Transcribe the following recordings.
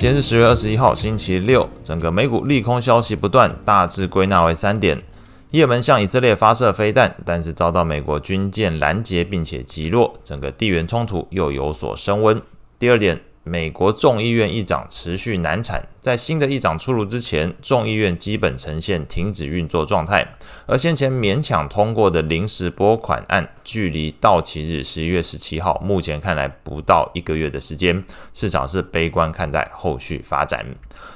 今天是十月二十一号，星期六。整个美股利空消息不断，大致归纳为三点：也门向以色列发射飞弹，但是遭到美国军舰拦截，并且击落，整个地缘冲突又有所升温。第二点，美国众议院议长持续难产。在新的议长出炉之前，众议院基本呈现停止运作状态，而先前勉强通过的临时拨款案，距离到期日十一月十七号，目前看来不到一个月的时间，市场是悲观看待后续发展。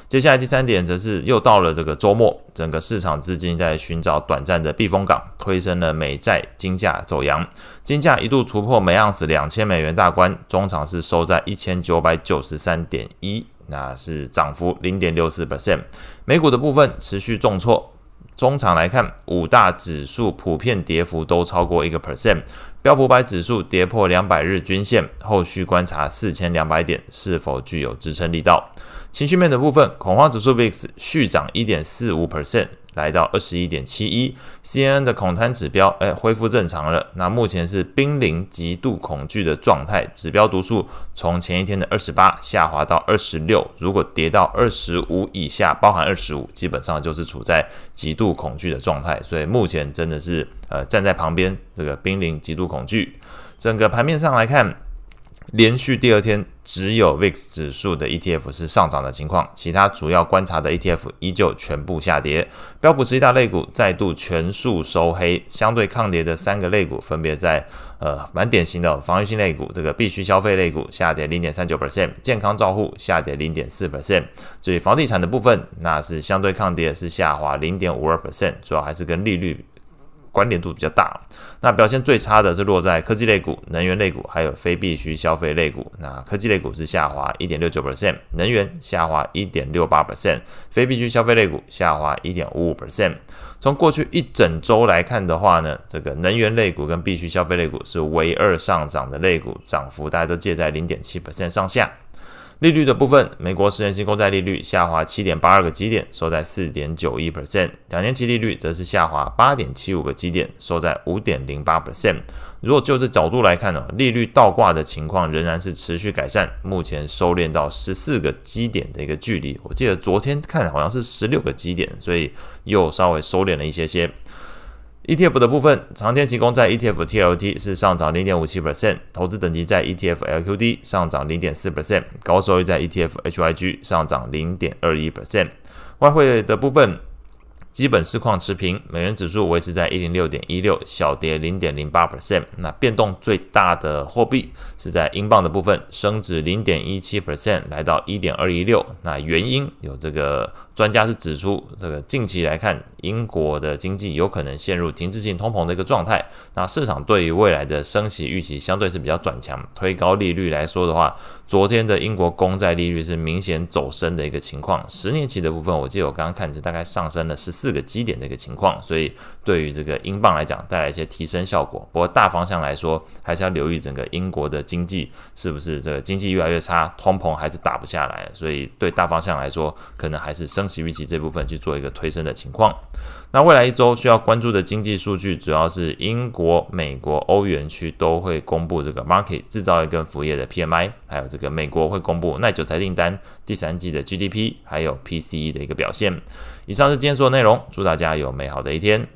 接下来第三点则是又到了这个周末，整个市场资金在寻找短暂的避风港，推升了美债金价走扬，金价一度突破每盎司两千美元大关，中场是收在一千九百九十三点一。那是涨幅零点六四 percent，美股的部分持续重挫，中场来看，五大指数普遍跌幅都超过一个 percent，标普百指数跌破两百日均线，后续观察四千两百点是否具有支撑力道。情绪面的部分，恐慌指数 VIX 续涨一点四五 percent。来到二十一点七一，CNN 的恐贪指标哎恢复正常了。那目前是濒临极度恐惧的状态，指标读数从前一天的二十八下滑到二十六。如果跌到二十五以下，包含二十五，基本上就是处在极度恐惧的状态。所以目前真的是呃站在旁边，这个濒临极度恐惧。整个盘面上来看。连续第二天，只有 VIX 指数的 ETF 是上涨的情况，其他主要观察的 ETF 依旧全部下跌。标普十一大类股再度全数收黑，相对抗跌的三个类股分别在呃蛮典型的防御性类股，这个必须消费类股下跌零点三九 percent，健康照护下跌零点四 percent。至于房地产的部分，那是相对抗跌，是下滑零点五二 percent，主要还是跟利率。关联度比较大，那表现最差的是落在科技类股、能源类股，还有非必需消费类股。那科技类股是下滑一点六九 percent，能源下滑一点六八 percent，非必需消费类股下滑一点五五 percent。从过去一整周来看的话呢，这个能源类股跟必需消费类股是唯二上涨的类股，涨幅大家都介在零点七 percent 上下。利率的部分，美国十年期公债利率下滑七点八二个基点，收在四点九一 percent；两年期利率则是下滑八点七五个基点，收在五点零八 percent。如果就这角度来看呢，利率倒挂的情况仍然是持续改善，目前收敛到十四个基点的一个距离。我记得昨天看好像是十六个基点，所以又稍微收敛了一些些。ETF 的部分，长天期公债 ETF TLT 是上涨零点五七 percent，投资等级债 ETF LQD 上涨零点四 percent，高收益债 ETF HYG 上涨零点二一 percent，外汇的部分。基本市况持平，美元指数维持在一零六点一六，小跌零点零八 percent。那变动最大的货币是在英镑的部分，升值零点一七 percent，来到一点二一六。那原因有这个专家是指出，这个近期来看，英国的经济有可能陷入停滞性通膨的一个状态。那市场对于未来的升息预期相对是比较转强，推高利率来说的话，昨天的英国公债利率是明显走升的一个情况。十年期的部分，我记得我刚刚看着大概上升了十四。个基点的一个情况，所以对于这个英镑来讲带来一些提升效果。不过大方向来说，还是要留意整个英国的经济是不是这个经济越来越差，通膨还是打不下来。所以对大方向来说，可能还是升息预期这部分去做一个推升的情况。那未来一周需要关注的经济数据，主要是英国、美国、欧元区都会公布这个 market 制造业跟服务业的 PMI，还有这个美国会公布耐久财订单、第三季的 GDP，还有 PCE 的一个表现。以上是今天所有内容，祝大家有美好的一天。